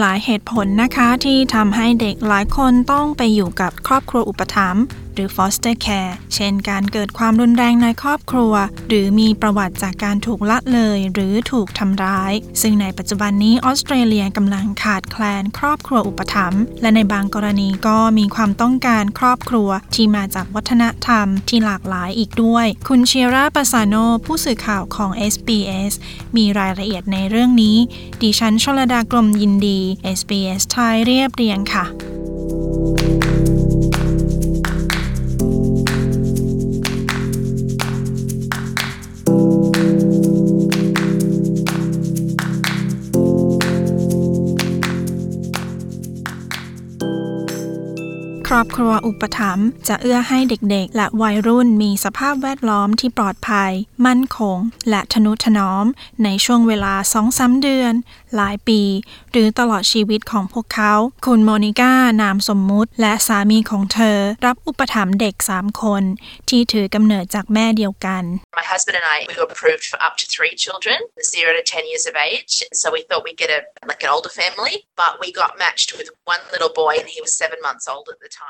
หลายเหตุผลนะคะที่ทำให้เด็กหลายคนต้องไปอยู่กับครอบครัวอุปถัมภ์ หรือ foster care เช่นการเกิดความรุนแรงในครอบครัว หรือมีประวัติจากการถูกละเลยหรือถูกทำร้าย ซึ่งในปัจจุบันนี้ออสเตรเลียกำลังขาดแคลนครอบครัวอุปถัมภ์และในบางกรณีก็มีความต้องการครอบครัวที่มาจากวัฒนธรรมที่หลากหลายอีกด้วย คุณเชียร่าปาซาโนผู้สื่อข่าวของ SBS มีรายละเอียดในเรื่องนี้ ดิฉันชลดากรมยินดี SBS ไทยเรียบเรียงค่ะ รอบครัวอุปถัมภ์จะเอื้อให้เด็กๆ และวัยรุ่นมีสภาพแวดล้อมที่ปลอดภัย มั่นคง และทนุถนอม ในช่วงเวลา2-3เดือน หลายปี หรือตลอดชีวิตของพวกเขา คุณโมนิก้านามสมมุติ และสามีของเธอ รับอุปถัมภ์เด็ก 3 คน ที่ถือกำเนิดจากแม่เดียวกัน My husband and I, we were approved for up to three children, zero to 10 years of age. So we thought we'd get a, like an older family, but we got matched with one little boy and he was seven months old at the time.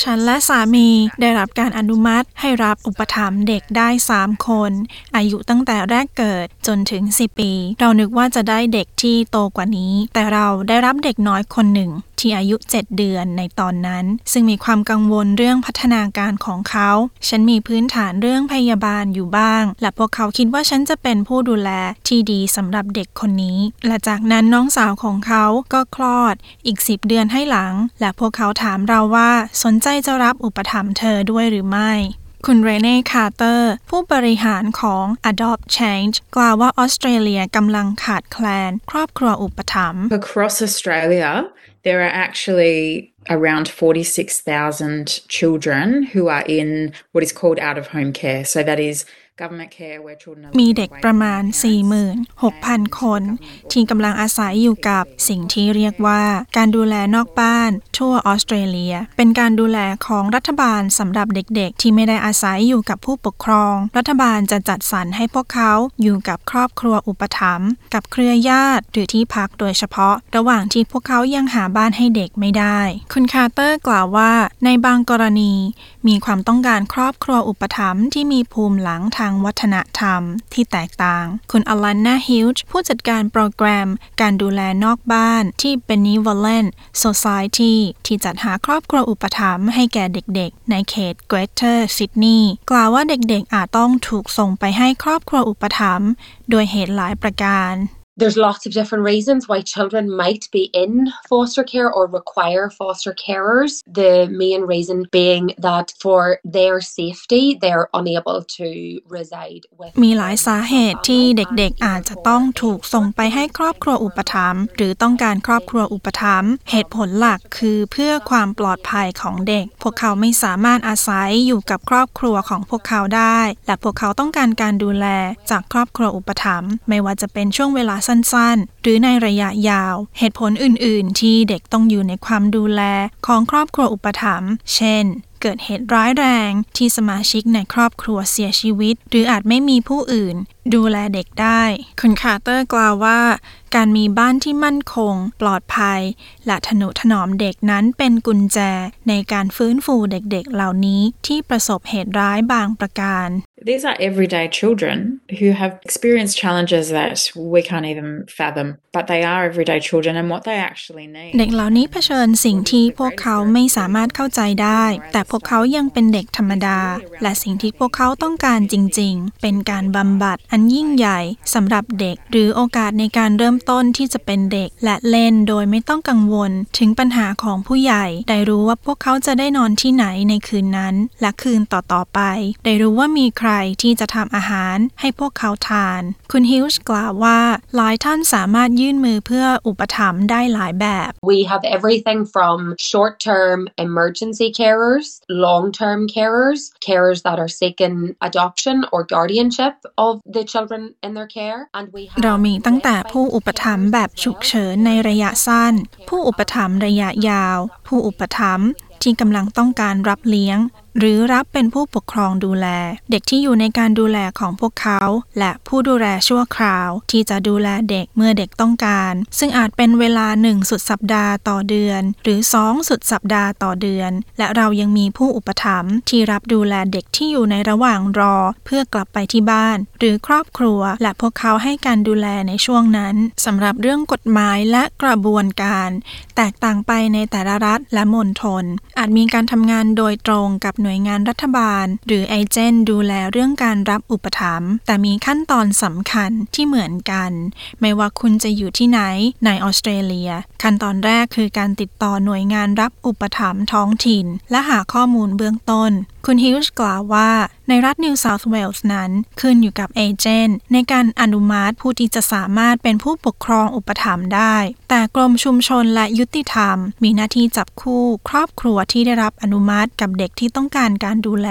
ฉันและสามีได้รับการอนุมัติให้รับอุปถัมภ์เด็กได้ 3 คน อายุตั้งแต่แรกเกิดจนถึง 10 ปี เรานึกว่าจะได้เด็กที่โตกว่านี้ แต่เราได้รับเด็กน้อยคนหนึ่งที่อายุ 7 เดือนในตอนนั้น ซึ่งมีความกังวลเรื่องพัฒนาการของเขา ฉันมีพื้นฐานเรื่องพยาบาลอยู่บ้าง และพวกเขาคิดว่าฉันจะเป็นผู้ดูแลที่ดีสำหรับเด็กคนนี้ และจากนั้นน้องสาวของเขาก็คลอดอีก 10 เดือนให้หลัง และพวกเขาถามเราว่าสนใจจะรับอุปถัมภ์เธอด้วยหรือไม่คุณเรเน่ คาร์เตอร์ ผู้บริหารของ Adopt Change กล่าวว่าออสเตรเลียกำลังขาดแคลน ครอบครัวอุปถัมภ์ Across Australia, there are actually around 46,000 children who are in what is called out of home care. So that is government care where children are มีเด็กประมาณ 46,000 คน ที่กำลังอาศัยอยู่กับสิ่งที่เรียกว่า การดูแลนอกบ้านทั่วออสเตรเลีย เป็นการดูแลของรัฐบาลสำหรับเด็กๆ ที่ไม่ได้อาศัยอยู่กับผู้ปกครอง รัฐบาลจะจัดสรรให้พวกเขาอยู่กับครอบครัวอุปถัมภ์กับเครือญาติหรือที่พักโดยเฉพาะ ระหว่างที่พวกเขายังหาบ้านให้เด็กไม่ได้ คุณคาร์เตอร์กล่าวว่าในบางกรณี มีความต้องการครอบครัวอุปถัมภ์ที่มีภูมิหลังทางวัฒนธรรมที่แตกต่าง คุณอลันนาฮิลช์ผู้จัดการโปรแกรมการดูแลนอกบ้านที่ Benevolent Society ที่จัดหาครอบครัวอุปถัมภ์ให้แก่เด็กๆ ในเขต Greater Sydney กล่าวว่าเด็กๆอาจต้องถูกส่งไปให้ครอบครัวอุปถัมภ์โดยเหตุหลายประการ There's lots of different reasons why children might be in foster care or require foster carers. The main reason being that for their safety, they're unable to reside with. มีหลายสาเหตุที่เด็กๆอาจจะต้องถูกส่งไปให้ครอบครัวอุปถัมภ์หรือต้องการครอบครัวอุปถัมภ์เหตุผลหลักคือเพื่อความปลอดภัยของเด็ก พวกเขาไม่สามารถอาศัยอยู่กับครอบครัวของพวกเขาได้ และพวกเขาต้องการการดูแลจากครอบครัวอุปถัมภ์ไม่ว่าจะเป็นช่วงเวลาสั้นๆ หรือในระยะยาว เหตุผลอื่นๆ ที่เด็กต้องอยู่ในความดูแลของครอบครัวอุปถัมภ์เช่นเกิดเหตุร้ายแรงที่สมาชิกในครอบครัวเสียชีวิต หรืออาจไม่มีผู้อื่น ดูแลเด็กได้ คุณคาร์เตอร์กล่าวว่า การมีบ้านที่มั่นคง ปลอดภัย และทนุถนอมเด็กนั้นเป็นกุญแจ ในการฟื้นฟูเด็กๆ เหล่านี้ที่ประสบเหตุร้ายบางประการ These are everyday children who have experienced challenges that we can't even fathom, but they are everyday children and what they actually need. เด็กเหล่านี้เผชิญสิ่งที่พวกเขาไม่สามารถเข้าใจได้ แต่พวกเขายังเป็นเด็กธรรมดา และสิ่งที่พวกเขาต้องการจริง ๆ เป็นการบำบัดอันยิ่งใหญ่สำหรับเด็ก หรือโอกาสในการเริ่มต้นที่จะเป็นเด็ก และเล่นโดยไม่ต้องกังวล ถึงปัญหาของผู้ใหญ่ ได้รู้ว่าพวกเขาจะได้นอนที่ไหนในคืนนั้น และคืนต่อๆไป ได้รู้ว่ามีใครที่จะทำอาหารให้พวกเขาทาน คุณฮิลส์กล่าวว่าหลายท่านสามารถยื่นมือเพื่ออุปถัมภ์ได้หลายแบบ We have everything from short term emergency carers, long term carers, carers that are seeking adoption or guardianship of the children in their care, and we have เรามีตั้งแต่ผู้อุปถัมภ์แบบฉุกเฉินในระยะสั้น ผู้อุปถัมภ์ระยะยาว ผู้อุปถัมภ์ที่กำลังต้องการรับเลี้ยง หรือรับเป็นผู้ปกครองดูแล เด็กที่อยู่ในการดูแลของพวกเขา และผู้ดูแลชั่วคราว ที่จะดูแลเด็กเมื่อเด็กต้องการ ซึ่งอาจเป็นเวลาหนึ่งสุดสัปดาห์ต่อเดือน หรือสองสุดสัปดาห์ต่อเดือน และเรายังมีผู้อุปถัมภ์ที่รับดูแลเด็กที่อยู่ในระหว่างรอ เพื่อกลับไปที่บ้าน หรือครอบครัว และพวกเขาให้การดูแลในช่วงนั้นสำหรับเรื่องกฎหมายและกระบวนการ แตกต่างไปในแต่ละรัฐและมณฑลอาจมีการทำงานโดยตรงกับหน่วยงานรัฐบาล หรือเอเจนต์ดูแลเรื่องการรับอุปถัมภ์แต่มีขั้นตอนสำคัญที่เหมือนกัน ไม่ว่าคุณจะอยู่ที่ไหนในออสเตรเลีย ขั้นตอนแรกคือการติดต่อหน่วยงานรับอุปถัมภ์ท้องถิ่น และหาข้อมูลเบื้องต้น คุณฮิลส์กล่าวว่าในรัฐนิวเซาท์เวลส์นั้น ขึ้นอยู่กับเอเจนต์ในการอนุมัติผู้ที่จะสามารถเป็นผู้ปกครองอุปถัมภ์ได้ แต่กรมชุมชนและยุติธรรม มีหน้าที่จับคู่ครอบครัวที่ได้รับอนุมัติกับเด็กที่ต้องการการดูแล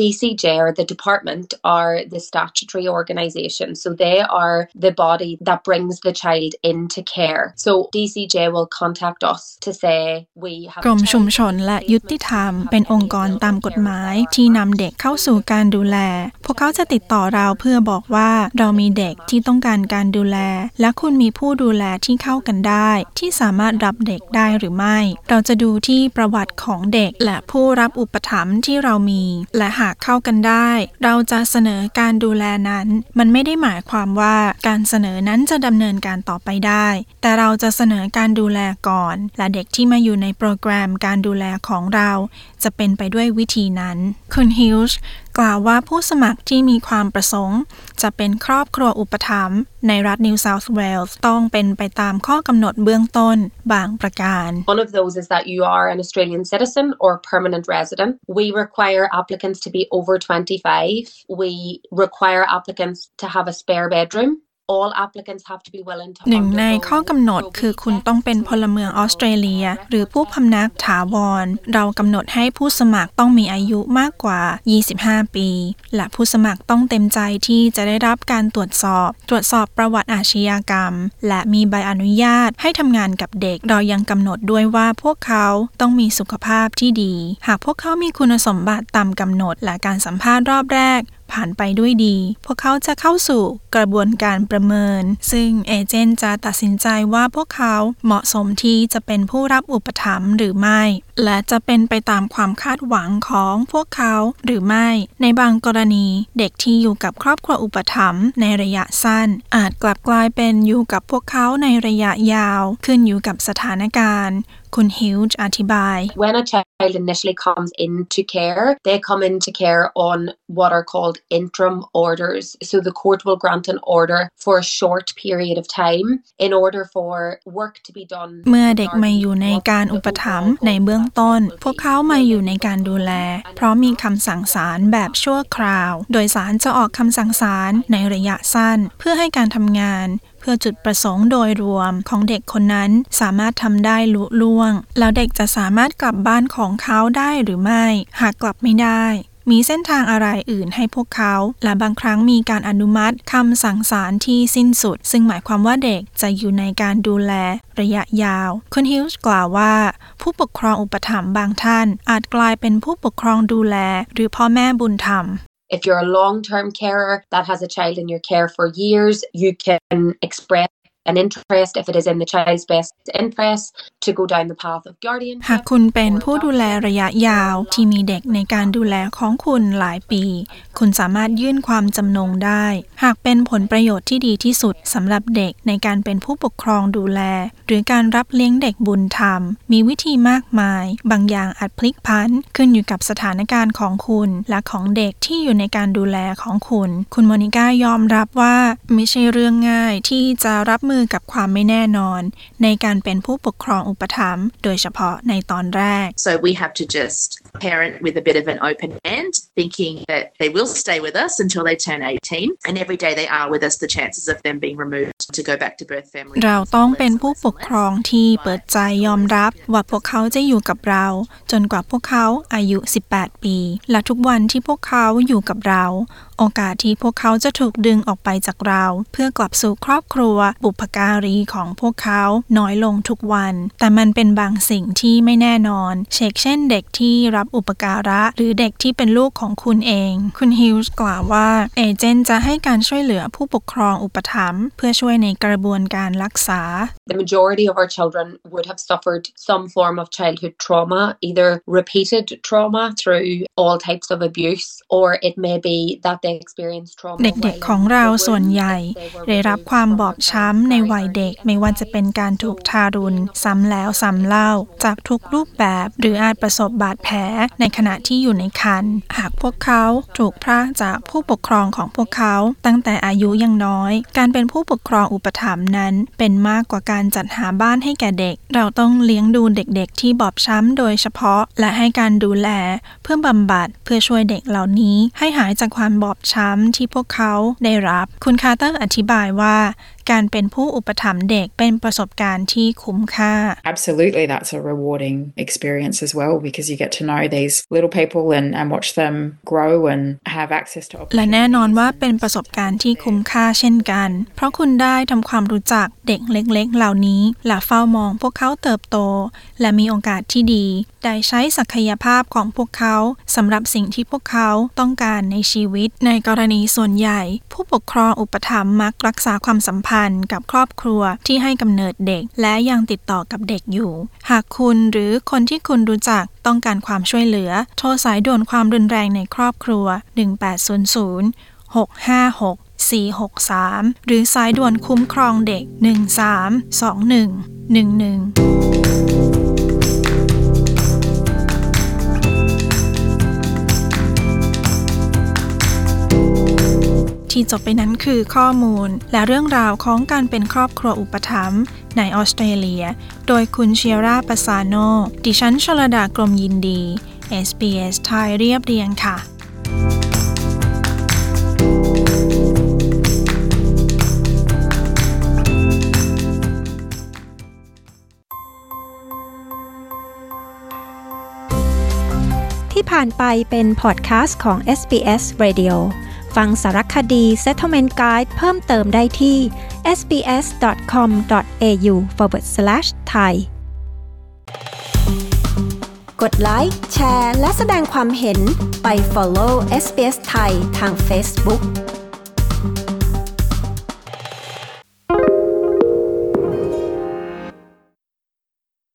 DCJ or the department are the statutory organisation, so they are the body that brings the child into care. So DCJ will contact us to say we have กรมชุมชนและยุติธรรม เป็นองค์กรตามกฎหมายที่นำเด็กเข้าสู่การดูแล พวกเขาจะติดต่อเราเพื่อบอกว่าเรามีเด็กที่ต้องการการดูแล และคุณมีผู้ดูแลที่เข้ากันได้ ที่สามารถรับเด็กได้หรือไม่ เราจะดูที่ประวัติของเด็กและผู้รับอุปถัมภ์ที่เรามี และหากเข้ากันได้ เราจะเสนอการดูแลนั้น มันไม่ได้หมายความว่าการเสนอนั้นจะดำเนินการต่อไปได้ แต่เราจะเสนอการดูแลก่อน และเด็กที่มาอยู่ในโปรแกรมการดูแลของเรา จะเป็นไปด้วยวิธีนั้น คุณฮิลส์ กล่าวว่าผู้สมัครที่มีความประสงค์ จะเป็นครอบครัวอุปถัมภ์ในรัฐนิวเซาท์เวลส์ต้องเป็นไปตามข้อกำหนดเบื้องต้นบางประการ One of those is that you are an Australian citizen or permanent resident. We require applicants to be over 25. We require applicants to have a spare bedroom. หนึ่งในข้อกำหนดคือคุณต้องเป็นพลเมืองออสเตรเลีย หรือผู้พำนักถาวร เรากำหนดให้ผู้สมัครต้องมีอายุมากกว่า 25 ปี และผู้สมัครต้องเต็มใจที่จะได้รับการตรวจสอบ ตรวจสอบประวัติอาชญากรรม และมีใบอนุญาตให้ทำงานกับเด็ก เรายังกำหนดด้วยว่าพวกเขาต้องมีสุขภาพที่ดี หากพวกเขามีคุณสมบัติตามกำหนดและการสัมภาษณ์รอบแรกผ่านไปด้วยดี พวกเขาจะเข้าสู่กระบวนการประเมิน ซึ่งเอเจนต์จะตัดสินใจว่าพวกเขาเหมาะสมที่จะเป็นผู้รับอุปถัมภ์หรือไม่ และจะเป็นไปตามความคาดหวังของพวกเขาหรือไม่ ในบางกรณีเด็กที่อยู่กับครอบครัวอุปถัมภ์ในระยะสั้น อาจกลับกลายเป็นอยู่กับพวกเขาในระยะยาว ขึ้นอยู่กับสถานการณ์คุณฮิลจ์อธิบาย When a child initially comes into care, they come into care on what are called interim orders. So the court will grant an order for a short period of time in order for work to be done. เมื่อเด็กมาอยู่ในการอุปถัมภ์ในเบื้องต้น พวกเขามาอยู่ในการดูแล เพราะมีคำสั่งศาลแบบชั่วคราว โดยศาลจะออกคำสั่งศาลในระยะสั้น เพื่อให้การทำงานเพื่อจุดประสงค์โดยรวมของเด็กคนนั้นสามารถทำได้ลุล่วง แล้วเด็กจะสามารถกลับบ้านของเขาได้หรือไม่ หากกลับไม่ได้มีเส้นทางอะไรอื่นให้พวกเขา และบางครั้งมีการอนุมัติคำสั่งศาลที่สิ้นสุด ซึ่งหมายความว่าเด็กจะอยู่ในการดูแลระยะยาว คุณฮิลส์กล่าวว่า ผู้ปกครองอุปถัมภ์บางท่าน อาจกลายเป็นผู้ปกครองดูแล หรือพ่อแม่บุญธรรม If you're a long term carer that has a child in your care for years, you can express an interest if it is in the child's best interest to go down the path of หาก guardianship. คุณเป็นผู้ดูแลระยะยาวที่มีเด็กในการดูแลของคุณหลายปี คุณสามารถยื่นความจำนงได้ หากเป็นผลประโยชน์ที่ดีที่สุดสำหรับเด็กในการเป็นผู้ปกครองดูแล หรือการรับเลี้ยงเด็กบุญธรรม มีวิธีมากมาย บางอย่างอาจพลิกพันขึ้นอยู่กับสถานการณ์ของคุณและของเด็กที่อยู่ในการดูแลของคุณ คุณโมนิก้ายอมรับว่าไม่ใช่เรื่องง่ายที่จะรับมือือกับความไม่แน่นอน ในการเป็นผู้ปกครองอุปถัมภ์โดยเฉพาะในตอนแรก So we have to just parent with a bit of an open hand thinking that they will stay with us until they turn 18. And every day they are with us, the chances of them being removed to go back to birth family. เราต้องเป็นผู้ปกครองที่เปิดใจยอมรับว่าพวกเขาจะอยู่กับเรา จนกว่าพวกเขาอายุ 18 ปี และทุกวันที่พวกเขาอยู่กับเรา โอกาสที่พวกเขาจะถูกดึงออกไปจากเรา เพื่อกลับสู่ครอบครัวบุพการีของพวกเขาน้อยลงทุกวัน แต่มันเป็นบางสิ่งที่ไม่แน่นอน เช่นเด็กที่รับอุปการะ หรือเด็กที่เป็นลูกของคุณเอง คุณฮิลส์กล่าวว่าเอเจนต์จะให้การช่วยเหลือผู้ปกครองอุปถัมภ์เพื่อช่วยในกระบวนการรักษา The majority of our children would have suffered some form of childhood trauma, either repeated trauma through all types of abuse, or it may be that they experienced trauma. เด็กๆของเราส่วนใหญ่ ได้รับความบอบช้ำในวัยเด็กไม่ว่าจะเป็นการถูกทารุณซ้ำแล้วซ้ำเล่าจากทุกรูปแบบ หรืออาจประสบบาดแผลในขณะที่อยู่ในครรภ์หากพวกเขาถูกพรากจากผู้ปกครองของพวกเขาตั้งแต่อายุยังน้อย การเป็นผู้ปกครองอุปถัมภ์นั้น เป็นมากกว่าการจัดหาบ้านให้แก่เด็ก เราต้องเลี้ยงดูเด็กๆ ที่บอบช้ำโดยเฉพาะ และให้การดูแล เพื่อบำบัดเพื่อช่วยเด็กเหล่านี้ให้หายจากความบอบช้ำที่พวกเขาได้รับ คุณคาร์เตอร์อธิบายว่า การเป็นผู้อุปถัมภ์เด็กเป็นประสบการณ์ที่คุ้มค่า Absolutely, that's a rewarding experience as well because you get to know these little people and, and watch them grow and have access to และแน่นอนว่าเป็นประสบการณ์ที่คุ้มค่าเช่นกัน เพราะคุณได้ทำความรู้จักเด็กเล็กๆ เหล่านี้และเฝ้ามองพวกเขาเติบโต และมีโอกาสที่ดี ได้ใช้ศักยภาพของพวกเขาสำหรับสิ่งที่พวกเขาต้องการในชีวิต ในกรณีส่วนใหญ่ ผู้ปกครองอุปถัมภ์มักรักษาความสัมพันธ์กับครอบครัวที่ให้กำเนิดเด็ก และยังติดต่อกับเด็กอยู่ หากคุณหรือคนที่คุณรู้จักต้องการความช่วยเหลือ โทรสายด่วนความรุนแรงในครอบครัว 1800 656 463 หรือสายด่วนคุ้มครองเด็ก 1321 11 ที่จบไปนั้นคือข้อมูล และเรื่องราวของการเป็นครอบครัวอุปถัมภ์ในออสเตรเลีย โดยคุณเชียราปาซาโน ดิฉันชลดากรมยินดี SBS ไทยเรียบเรียงค่ะที่ผ่านไปเป็นพอดแคสต์ของ SBS Radio ฟังสารคดี Settlement Guide เพิ่มเติมได้ที่ sbs.com.au forward slash thai กดไลค์แชร์ และแสดงความเห็นไป follow SBS ไทยทาง Facebook